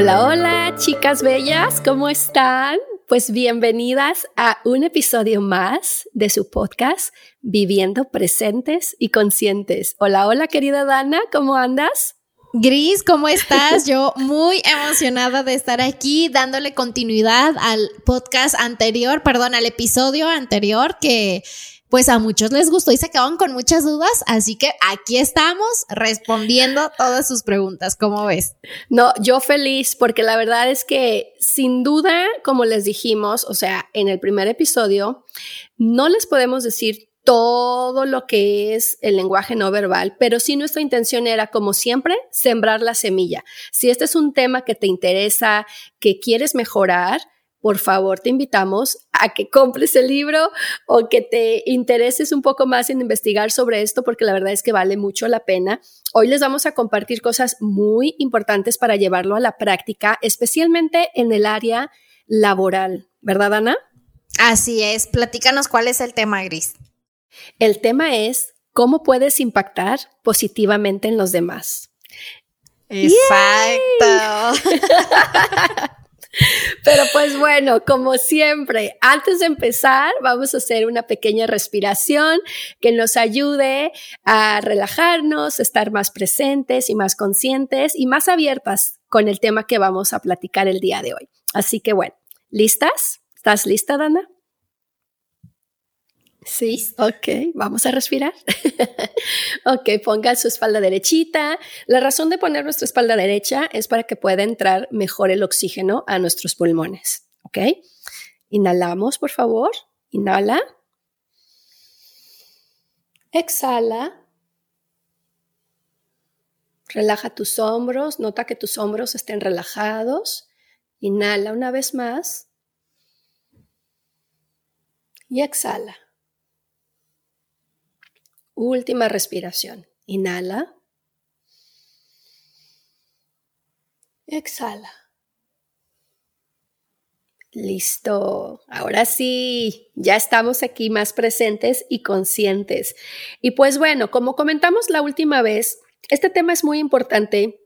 Hola, hola, chicas bellas, ¿cómo están? Pues bienvenidas a un episodio más de su podcast Viviendo Presentes y Conscientes. Hola, hola, querida Dana, ¿cómo andas? Gris, ¿cómo estás? Yo muy emocionada de estar aquí dándole continuidad al podcast anterior, perdón, al episodio anterior que pues a muchos les gustó y se quedaron con muchas dudas, así que aquí estamos respondiendo todas sus preguntas, ¿cómo ves? No, yo feliz porque la verdad es que sin duda, como les dijimos, o sea, en el primer episodio, no les podemos decir todo lo que es el lenguaje no verbal, pero sí nuestra intención era, como siempre, sembrar la semilla. Si este es un tema que te interesa, que quieres mejorar, por favor te invitamos a que compres el libro o que te intereses un poco más en investigar sobre esto porque la verdad es que vale mucho la pena. Hoy les vamos a compartir cosas muy importantes para llevarlo a la práctica, especialmente en el área laboral, ¿verdad Ana? Así es, platícanos cuál es el tema, Gris. El tema es cómo puedes impactar positivamente en los demás. Exacto. Pero pues bueno, como siempre, antes de empezar, vamos a hacer una pequeña respiración que nos ayude a relajarnos, estar más presentes y más conscientes y más abiertas con el tema que vamos a platicar el día de hoy. Así que bueno, ¿listas? ¿Estás lista, Dana? Sí, ok, vamos a respirar. ok, ponga su espalda derechita. La razón de poner nuestra espalda derecha es para que pueda entrar mejor el oxígeno a nuestros pulmones. Ok, inhalamos, por favor. Inhala. Exhala. Relaja tus hombros, nota que tus hombros estén relajados. Inhala una vez más. Y exhala. Última respiración. Inhala. Exhala. Listo. Ahora sí, ya estamos aquí más presentes y conscientes. Y pues bueno, como comentamos la última vez, este tema es muy importante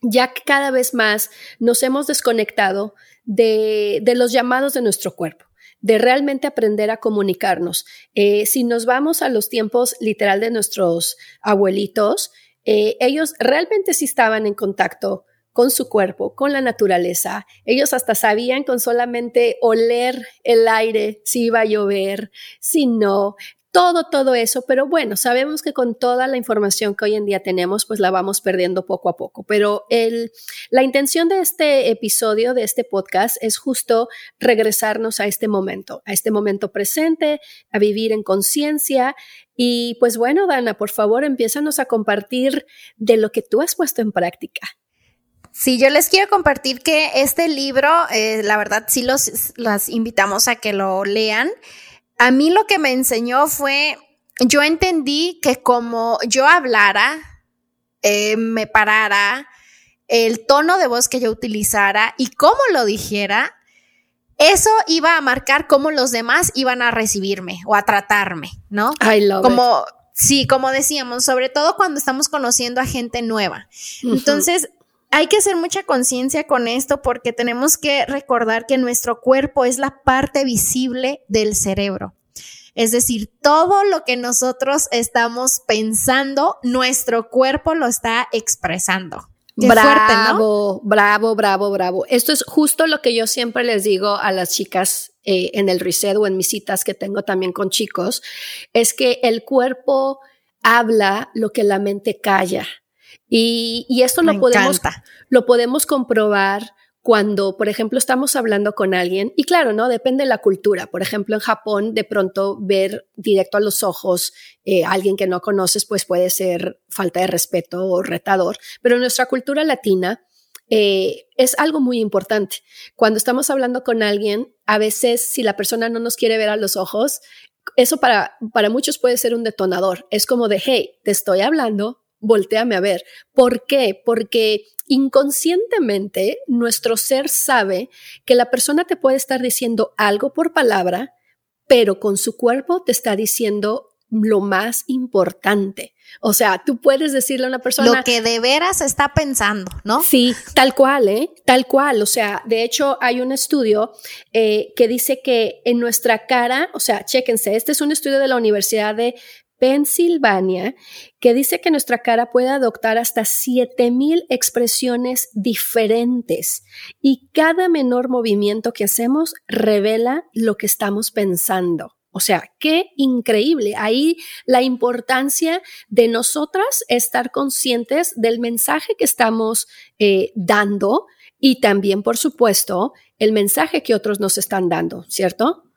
ya que cada vez más nos hemos desconectado de, de los llamados de nuestro cuerpo de realmente aprender a comunicarnos. Eh, si nos vamos a los tiempos literal de nuestros abuelitos, eh, ellos realmente sí estaban en contacto con su cuerpo, con la naturaleza. Ellos hasta sabían con solamente oler el aire si iba a llover, si no todo, todo eso, pero bueno, sabemos que con toda la información que hoy en día tenemos, pues la vamos perdiendo poco a poco. Pero el, la intención de este episodio, de este podcast, es justo regresarnos a este momento, a este momento presente, a vivir en conciencia. Y pues bueno, Dana, por favor, empiezanos a compartir de lo que tú has puesto en práctica. Sí, yo les quiero compartir que este libro, eh, la verdad, sí los, las invitamos a que lo lean a mí lo que me enseñó fue, yo entendí que como yo hablara, eh, me parara, el tono de voz que yo utilizara y cómo lo dijera, eso iba a marcar cómo los demás iban a recibirme o a tratarme, ¿no? I love como, sí, como decíamos, sobre todo cuando estamos conociendo a gente nueva. Entonces, hay que hacer mucha conciencia con esto porque tenemos que recordar que nuestro cuerpo es la parte visible del cerebro. Es decir, todo lo que nosotros estamos pensando, nuestro cuerpo lo está expresando. bravo, bravo, bravo, bravo. Esto es justo lo que yo siempre les digo a las chicas eh, en el reset o en mis citas que tengo también con chicos, es que el cuerpo habla lo que la mente calla. Y, y esto lo podemos, lo podemos comprobar cuando, por ejemplo, estamos hablando con alguien, y claro, ¿no? Depende de la cultura. Por ejemplo, en Japón, de pronto ver directo a los ojos eh, a alguien que no conoces, pues puede ser falta de respeto o retador. Pero en nuestra cultura latina, eh, es algo muy importante. Cuando estamos hablando con alguien, a veces si la persona no nos quiere ver a los ojos, eso para, para muchos puede ser un detonador. Es como de, hey, te estoy hablando, volteame a ver. ¿Por qué? Porque inconscientemente nuestro ser sabe que la persona te puede estar diciendo algo por palabra, pero con su cuerpo te está diciendo lo más importante. O sea, tú puedes decirle a una persona... Lo que de veras está pensando, ¿no? Sí, tal cual, ¿eh? Tal cual. O sea, de hecho hay un estudio eh, que dice que en nuestra cara, o sea, chéquense, este es un estudio de la Universidad de Pensilvania que dice que nuestra cara puede adoptar hasta 7000 expresiones diferentes y cada menor movimiento que hacemos revela lo que estamos pensando. O sea, qué increíble. Ahí la importancia de nosotras estar conscientes del mensaje que estamos eh, dando y también, por supuesto, el mensaje que otros nos están dando, ¿cierto?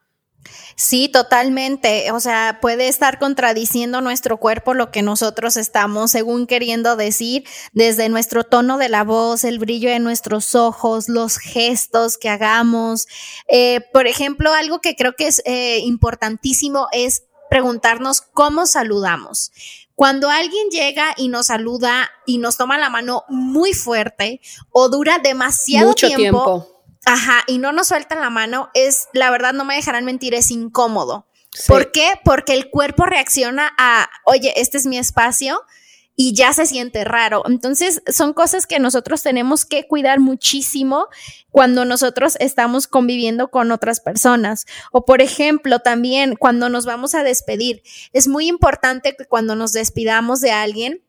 Sí, totalmente. O sea, puede estar contradiciendo nuestro cuerpo lo que nosotros estamos según queriendo decir, desde nuestro tono de la voz, el brillo de nuestros ojos, los gestos que hagamos. Eh, por ejemplo, algo que creo que es eh, importantísimo es preguntarnos cómo saludamos. Cuando alguien llega y nos saluda y nos toma la mano muy fuerte o dura demasiado tiempo Ajá, y no nos sueltan la mano, es, la verdad, no me dejarán mentir, es incómodo. ¿Por qué? Porque el cuerpo reacciona a, oye, este es mi espacio y ya se siente raro. Entonces, son cosas que nosotros tenemos que cuidar muchísimo cuando nosotros estamos conviviendo con otras personas. O, por ejemplo, también cuando nos vamos a despedir, es muy importante que cuando nos despidamos de alguien,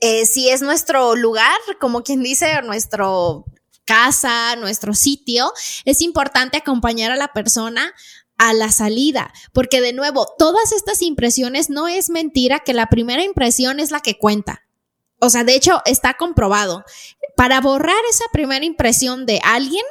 eh, si es nuestro lugar, como quien dice, nuestro casa, nuestro sitio, es importante acompañar a la persona a la salida, porque de nuevo, todas estas impresiones no es mentira que la primera impresión es la que cuenta. O sea, de hecho, está comprobado. Para borrar esa primera impresión de alguien,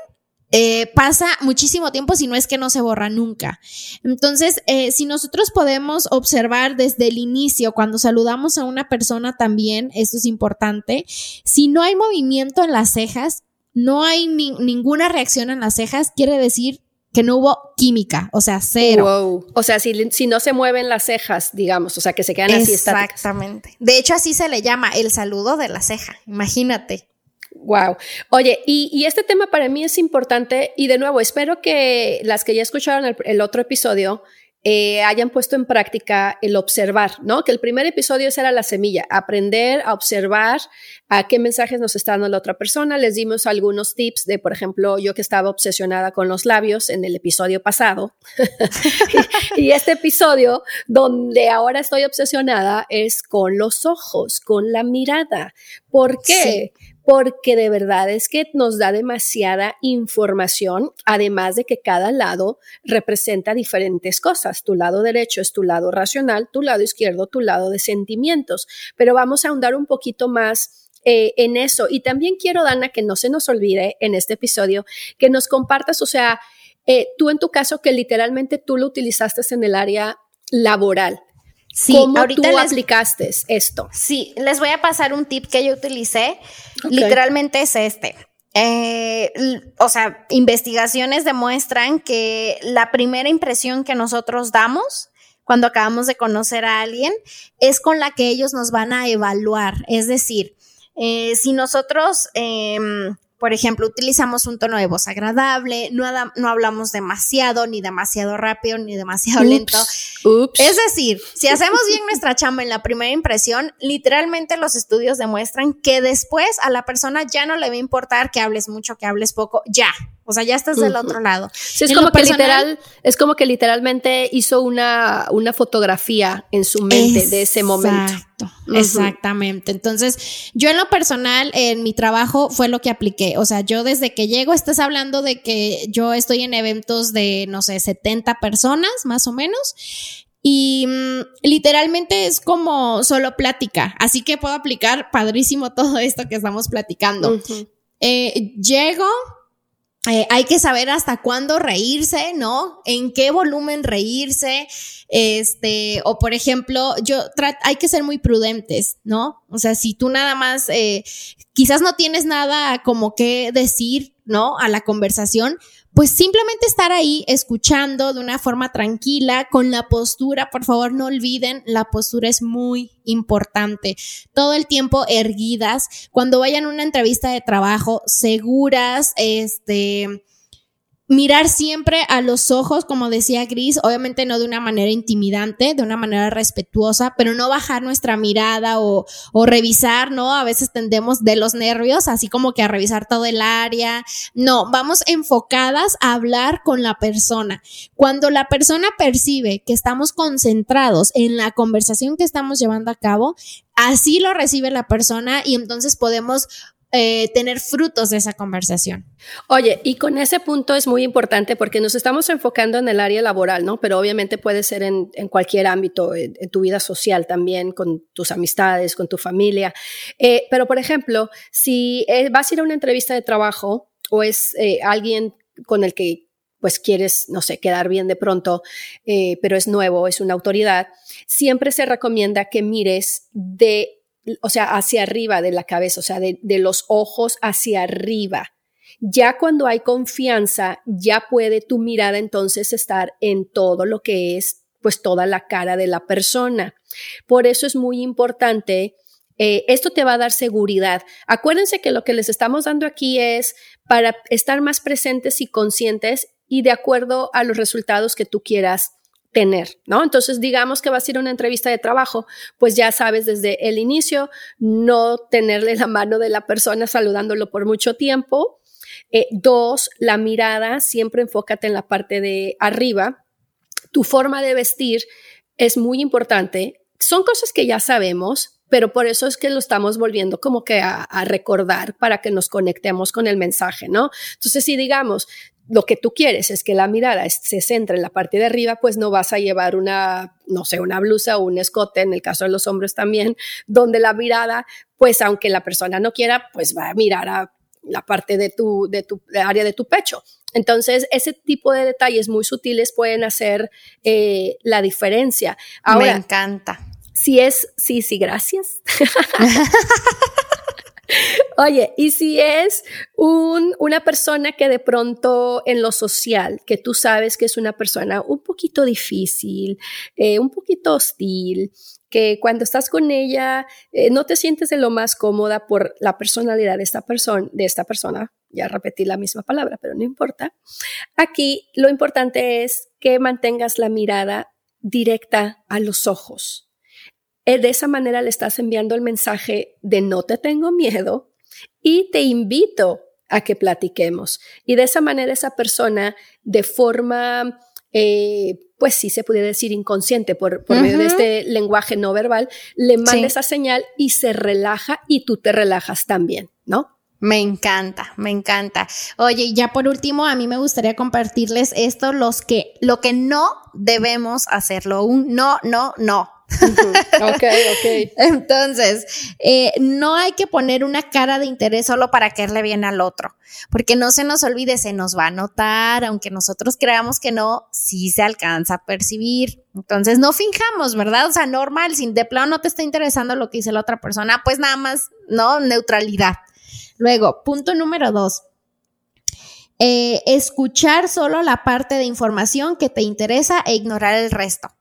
eh, pasa muchísimo tiempo si no es que no se borra nunca. Entonces, eh, si nosotros podemos observar desde el inicio, cuando saludamos a una persona también, esto es importante, si no hay movimiento en las cejas, no hay ninguna reacción en las cejas, quiere decir que no hubo química, o sea, cero. O sea, si, si, no se mueven las cejas, digamos, o sea, que se quedan así estáticas. Exactamente. De hecho, así se le llama el saludo de la ceja, imagínate. Wow. Oye, y, este tema para mí es importante y de nuevo, espero que las que ya escucharon el otro episodio eh, hayan puesto en práctica el observar, ¿no? Que el primer episodio era la semilla, aprender a observar a qué mensajes nos está dando la otra persona. Les dimos algunos tips de, por ejemplo, yo que estaba obsesionada con los labios en el episodio pasado. y este episodio, donde ahora estoy obsesionada, es con los ojos, con la mirada. ¿Por qué? Porque de verdad es que nos da demasiada información, además de que cada lado representa diferentes cosas. Tu lado derecho es tu lado racional, tu lado izquierdo, tu lado de sentimientos. Pero vamos a ahondar un poquito más eh, en eso. Y también quiero, Dana, que no se nos olvide en este episodio, que nos compartas, o sea, eh, tú en tu caso que literalmente tú lo utilizaste en el área laboral. Sí, ¿Cómo ahorita tú aplicaste esto? Sí, les voy a pasar un tip que yo utilicé. Literalmente es este. Eh, o sea, investigaciones demuestran que la primera impresión que nosotros damos cuando acabamos de conocer a alguien es con la que ellos nos van a evaluar. Es decir, eh, si nosotros em, por ejemplo, utilizamos un tono de voz agradable, no, no hablamos demasiado, ni demasiado rápido, ni demasiado lento. Es decir, si hacemos bien nuestra chamba en la primera impresión, literalmente los estudios demuestran que después a la persona ya no le va a importar que hables mucho, que hables poco, ya. O sea, ya estás del otro lado. es como que literal, es como que literalmente hizo una, una fotografía en su mente de ese momento. Exactamente. Entonces, yo en lo personal, en mi trabajo fue lo que apliqué. O sea, yo desde que llego, estás hablando de que yo estoy en eventos de, no sé, 70 personas, más o menos. Y mm, literalmente es como solo plática. Así que puedo aplicar padrísimo todo esto que estamos platicando. Eh, llego, eh, hay que saber hasta cuándo reírse, ¿no? En qué volumen reírse, este, o por ejemplo, yo hay que ser muy prudentes, ¿no? O sea, si tú nada más, eh, quizás no tienes nada como que decir, ¿no? A la conversación, pues simplemente estar ahí escuchando de una forma tranquila, con la postura, por favor no olviden, la postura es muy importante. Todo el tiempo erguidas, cuando vayan a una entrevista de trabajo, seguras, este, mirar siempre a los ojos, como decía Gris, obviamente no de una manera intimidante, de una manera respetuosa, pero no bajar nuestra mirada o, o, revisar, ¿no? A veces tendemos de los nervios, así como que a revisar todo el área. No, vamos enfocadas a hablar con la persona. Cuando la persona percibe que estamos concentrados en la conversación que estamos llevando a cabo, así lo recibe la persona y entonces podemos eh, tener frutos de esa conversación. Oye, y con ese punto es muy importante porque nos estamos enfocando en el área laboral, ¿no? Pero obviamente puede ser en, cualquier ámbito, en, tu vida social también, con tus amistades, con tu familia. Eh, pero, por ejemplo, si eh, vas a ir a una entrevista de trabajo o es alguien con el que pues quieres, no sé, quedar bien de pronto, pero es nuevo, es una autoridad, siempre se recomienda que mires de o sea, hacia arriba de la cabeza, o sea, de, los ojos hacia arriba. Ya cuando hay confianza, ya puede tu mirada entonces estar en todo lo que es, pues, toda la cara de la persona. Por eso es muy importante eh, esto te va a dar seguridad. Acuérdense que lo que les estamos dando aquí es para estar más presentes y conscientes y de acuerdo a los resultados que tú quieras tener, ¿no? Entonces, digamos que vas a ir a una entrevista de trabajo, pues ya sabes desde el inicio no tenerle la mano de la persona saludándolo por mucho tiempo. Eh, dos, la mirada, siempre enfócate en la parte de arriba. Tu forma de vestir es muy importante. Son cosas que ya sabemos, pero por eso es que lo estamos volviendo como que a, a, recordar para que nos conectemos con el mensaje, ¿no? Entonces, si digamos, lo que tú quieres es que la mirada se centre en la parte de arriba, pues no vas a llevar una, no sé, una blusa o un escote, en el caso de los hombres también, donde la mirada, pues aunque la persona no quiera, pues va a mirar a la parte de tu, de tu área de tu pecho. Entonces, ese tipo de detalles muy sutiles pueden hacer eh, la diferencia. Ahora, Me encanta. Si es, sí, sí, gracias. Oye, y si es un, una persona que de pronto en lo social, que tú sabes que es una persona un poquito difícil, eh, un poquito hostil, que cuando estás con ella eh, no te sientes de lo más cómoda por la personalidad de esta persona, de esta persona, ya repetí la misma palabra, pero no importa. Aquí lo importante es que mantengas la mirada directa a los ojos de esa manera le estás enviando el mensaje de no te tengo miedo y te invito a que platiquemos. Y de esa manera esa persona de forma, eh, pues sí se puede decir inconsciente por, medio de este lenguaje no verbal, le manda esa señal y se relaja y tú te relajas también, ¿no? Me encanta, me encanta. Oye, y ya por último, a mí me gustaría compartirles esto, los que, lo que no debemos hacerlo, un no, no, no. Ok, ok. Entonces, eh, no hay que poner una cara de interés solo para caerle bien al otro, porque no se nos olvide, se nos va a notar, aunque nosotros creamos que no, sí se alcanza a percibir. Entonces, no finjamos, ¿verdad? O sea, normal, si de plano no te está interesando lo que dice la otra persona, pues nada más, ¿no? Neutralidad. Luego, punto número dos. Eh, escuchar solo la parte de información que te interesa e ignorar el resto.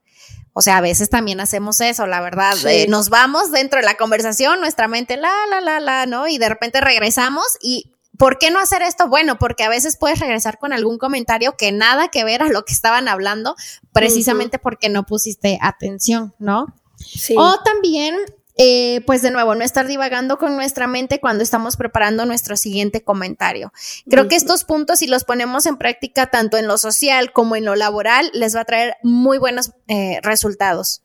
O sea, a veces también hacemos eso, la verdad. Eh, nos vamos dentro de la conversación, nuestra mente, la, la, la, la, ¿no? Y de repente regresamos y ¿Por qué no hacer esto? Bueno, porque a veces puedes regresar con algún comentario que nada que ver a lo que estaban hablando, precisamente porque no pusiste atención, ¿no? Sí. O también eh, pues de nuevo, no estar divagando con nuestra mente cuando estamos preparando nuestro siguiente comentario. Creo que estos puntos, si los ponemos en práctica tanto en lo social como en lo laboral, les va a traer muy buenos eh, resultados.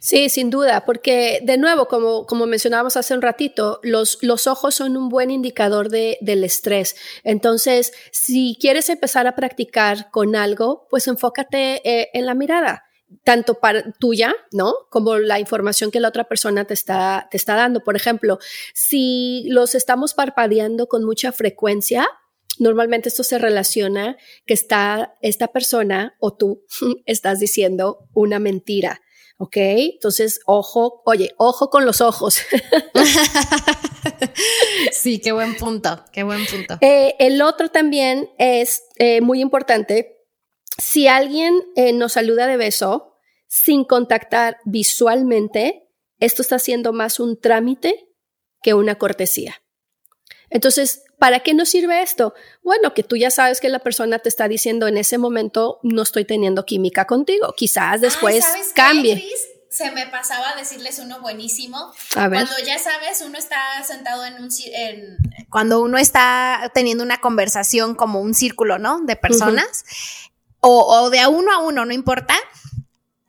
Sí, sin duda, porque de nuevo, como, como mencionábamos hace un ratito, los, los ojos son un buen indicador de, del estrés. Entonces, si quieres empezar a practicar con algo, pues enfócate eh, en la mirada tanto para tuya, ¿no? Como la información que la otra persona te está, te está dando. Por ejemplo, si los estamos parpadeando con mucha frecuencia, normalmente esto se relaciona que está esta persona o tú estás diciendo una mentira. ¿Ok? Entonces, ojo, oye, ojo con los ojos. sí, qué buen punto, qué buen punto. Eh, el otro también es eh, muy importante si alguien eh, nos saluda de beso sin contactar visualmente, esto está siendo más un trámite que una cortesía. Entonces, ¿para qué nos sirve esto? Bueno, que tú ya sabes que la persona te está diciendo en ese momento no estoy teniendo química contigo. Quizás después cambie. se me pasaba a decirles uno buenísimo. A ver. Cuando ya sabes, uno está sentado en un cuando uno está teniendo una conversación como un círculo, ¿no? De personas. O, o de a uno a uno, no importa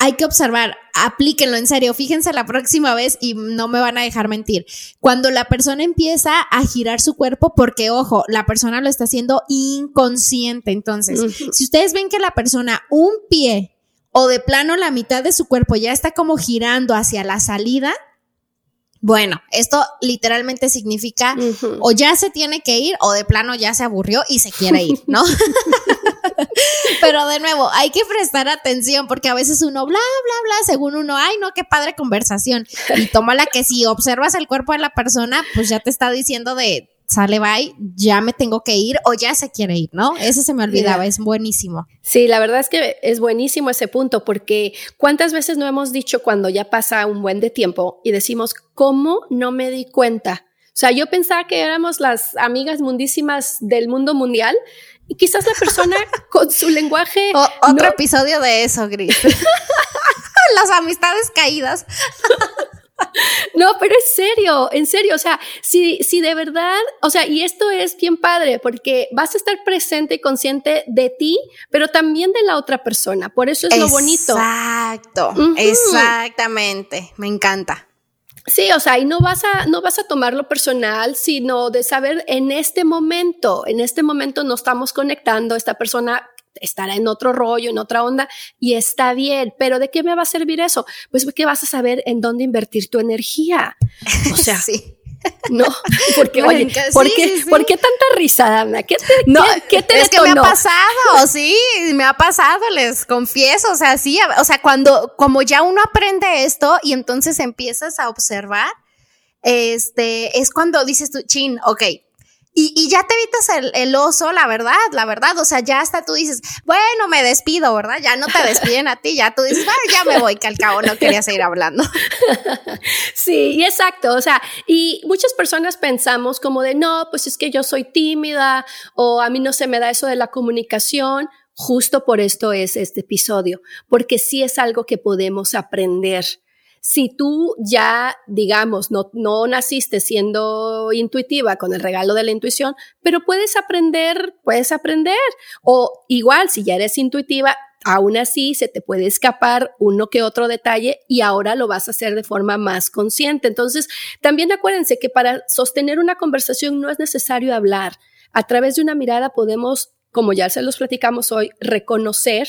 hay que observar, aplíquenlo en serio, fíjense la próxima vez y no me van a dejar mentir. Cuando la persona empieza a girar su cuerpo, porque ojo, la persona lo está haciendo inconsciente. Entonces, si ustedes ven que la persona un pie o de plano la mitad de su cuerpo ya está como girando hacia la salida, bueno, esto literalmente significa o ya se tiene que ir o de plano ya se aburrió y se quiere ir, ¿no? Pero de nuevo, hay que prestar atención porque a veces uno bla, bla, bla, según uno, ay, no, qué padre conversación. Y toma la que si observas el cuerpo de la persona, pues ya te está diciendo de, sale, bye, ya me tengo que ir o ya se quiere ir, ¿no? Ese se me olvidaba, es buenísimo. Sí, la verdad es que es buenísimo ese punto porque cuántas veces no hemos dicho cuando ya pasa un buen de tiempo y decimos, ¿cómo no me di cuenta? O sea, yo pensaba que éramos las amigas mundísimas del mundo mundial y quizás la persona con su lenguaje... otro episodio de eso, Gris. las amistades caídas. No, pero en serio, en serio, o sea, si, si de verdad, o sea, y esto es bien padre porque vas a estar presente y consciente de ti, pero también de la otra persona, por eso es lo bonito. Exacto, exactamente, me encanta. Sí, o sea, y no vas a, no vas a tomarlo personal, sino de saber en este momento, en este momento nos estamos conectando, esta persona estará en otro rollo, en otra onda, y está bien, pero ¿de qué me va a servir eso? Pues que vas a saber en dónde invertir tu energía. O sea, sí. No, porque, oye, ¿por, qué, ¿por, qué, tanta risa, Ana? ¿Qué te, no, ¿qué, te Es que me ha pasado, sí, me ha pasado, les confieso, o sea, sí, o sea, cuando, como ya uno aprende esto y entonces empiezas a observar, este, es cuando dices tú, chin, ok, y, ya te evitas el, oso, la verdad, la verdad. O sea, ya hasta tú dices, bueno, me despido, ¿verdad? Ya no te despiden a ti, ya tú dices, bueno, ya me voy, que al cabo no quería seguir hablando. Sí, y exacto. O sea, y muchas personas pensamos como de, no, pues es que yo soy tímida o a mí no se me da eso de la comunicación. Justo por esto es este episodio, porque sí es algo que podemos aprender si tú ya, digamos, no, no naciste siendo intuitiva con el regalo de la intuición, pero puedes aprender, puedes aprender. O igual, si ya eres intuitiva, aún así se te puede escapar uno que otro detalle y ahora lo vas a hacer de forma más consciente. Entonces, también acuérdense que para sostener una conversación no es necesario hablar. A través de una mirada podemos, como ya se los platicamos hoy, reconocer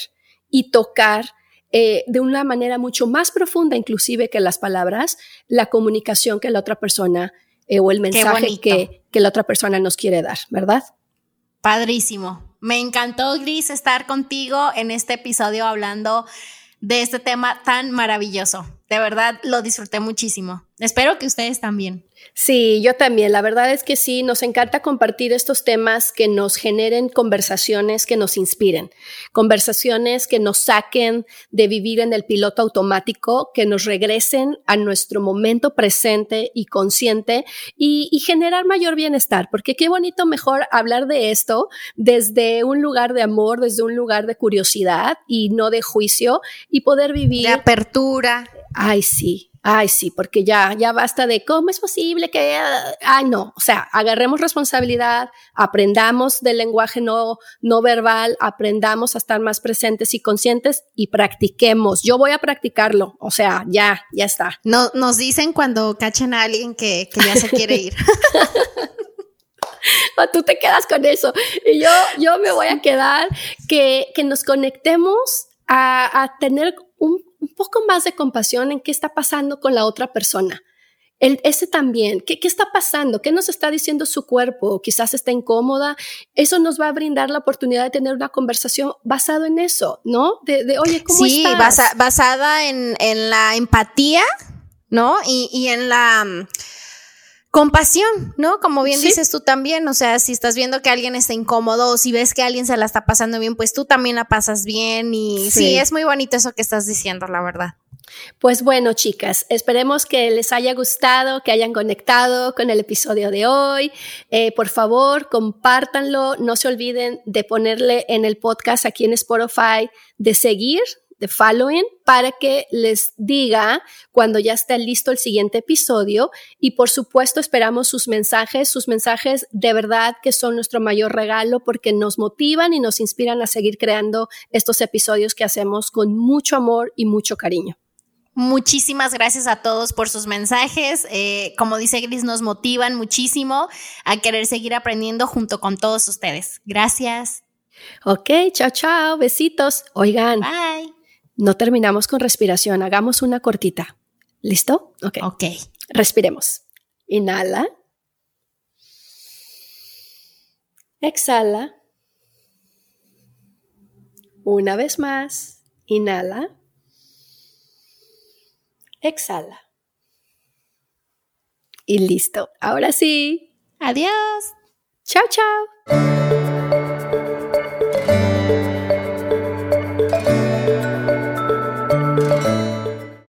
y tocar eh, de una manera mucho más profunda inclusive que las palabras, la comunicación que la otra persona eh, o el mensaje que, que la otra persona nos quiere dar, ¿verdad? Padrísimo. Me encantó, Gris, estar contigo en este episodio hablando de este tema tan maravilloso. De verdad, lo disfruté muchísimo. Espero que ustedes también. Sí, yo también. La verdad es que sí, nos encanta compartir estos temas que nos generen conversaciones que nos inspiren, conversaciones que nos saquen de vivir en el piloto automático, que nos regresen a nuestro momento presente y consciente y, y generar mayor bienestar, porque qué bonito mejor hablar de esto desde un lugar de amor, desde un lugar de curiosidad y no de juicio y poder vivir. De apertura. Ay, sí, Ay, sí, porque ya, ya basta de cómo es posible que, ay, no, o sea, agarremos responsabilidad, aprendamos del lenguaje no, no verbal, aprendamos a estar más presentes y conscientes y practiquemos. Yo voy a practicarlo, o sea, ya, ya está. No, nos dicen cuando cachen a alguien que, que ya se quiere ir. o tú te quedas con eso y yo, yo me voy a quedar que, que nos conectemos a, a tener un un poco más de compasión en qué está pasando con la otra persona. El, ese también, ¿qué, ¿qué, está pasando? ¿Qué nos está diciendo su cuerpo? Quizás está incómoda. Eso nos va a brindar la oportunidad de tener una conversación basado en eso, ¿no? De, de oye, ¿cómo sí, estás? Sí, basada en, en, la empatía, ¿no? Y, y en la compasión, ¿no? Como bien dices tú también, o sea, si estás viendo que alguien está incómodo o si ves que alguien se la está pasando bien, pues tú también la pasas bien y sí, es muy bonito eso que estás diciendo, la verdad. Pues bueno, chicas, esperemos que les haya gustado, que hayan conectado con el episodio de hoy. Eh, por favor, compártanlo. No se olviden de ponerle en el podcast aquí en Spotify de seguir, de following, para que les diga cuando ya esté listo el siguiente episodio. Y por supuesto, esperamos sus mensajes, sus mensajes de verdad que son nuestro mayor regalo porque nos motivan y nos inspiran a seguir creando estos episodios que hacemos con mucho amor y mucho cariño. Muchísimas gracias a todos por sus mensajes. Eh, como dice Gris, nos motivan muchísimo a querer seguir aprendiendo junto con todos ustedes. Gracias. Ok, chao, chao, besitos. Oigan. Bye. No terminamos con respiración, hagamos una cortita. ¿Listo? Ok. Ok. Respiremos. Inhala. Exhala. Una vez más. Inhala. Exhala. Y listo. Ahora sí. Adiós. Chao, chao.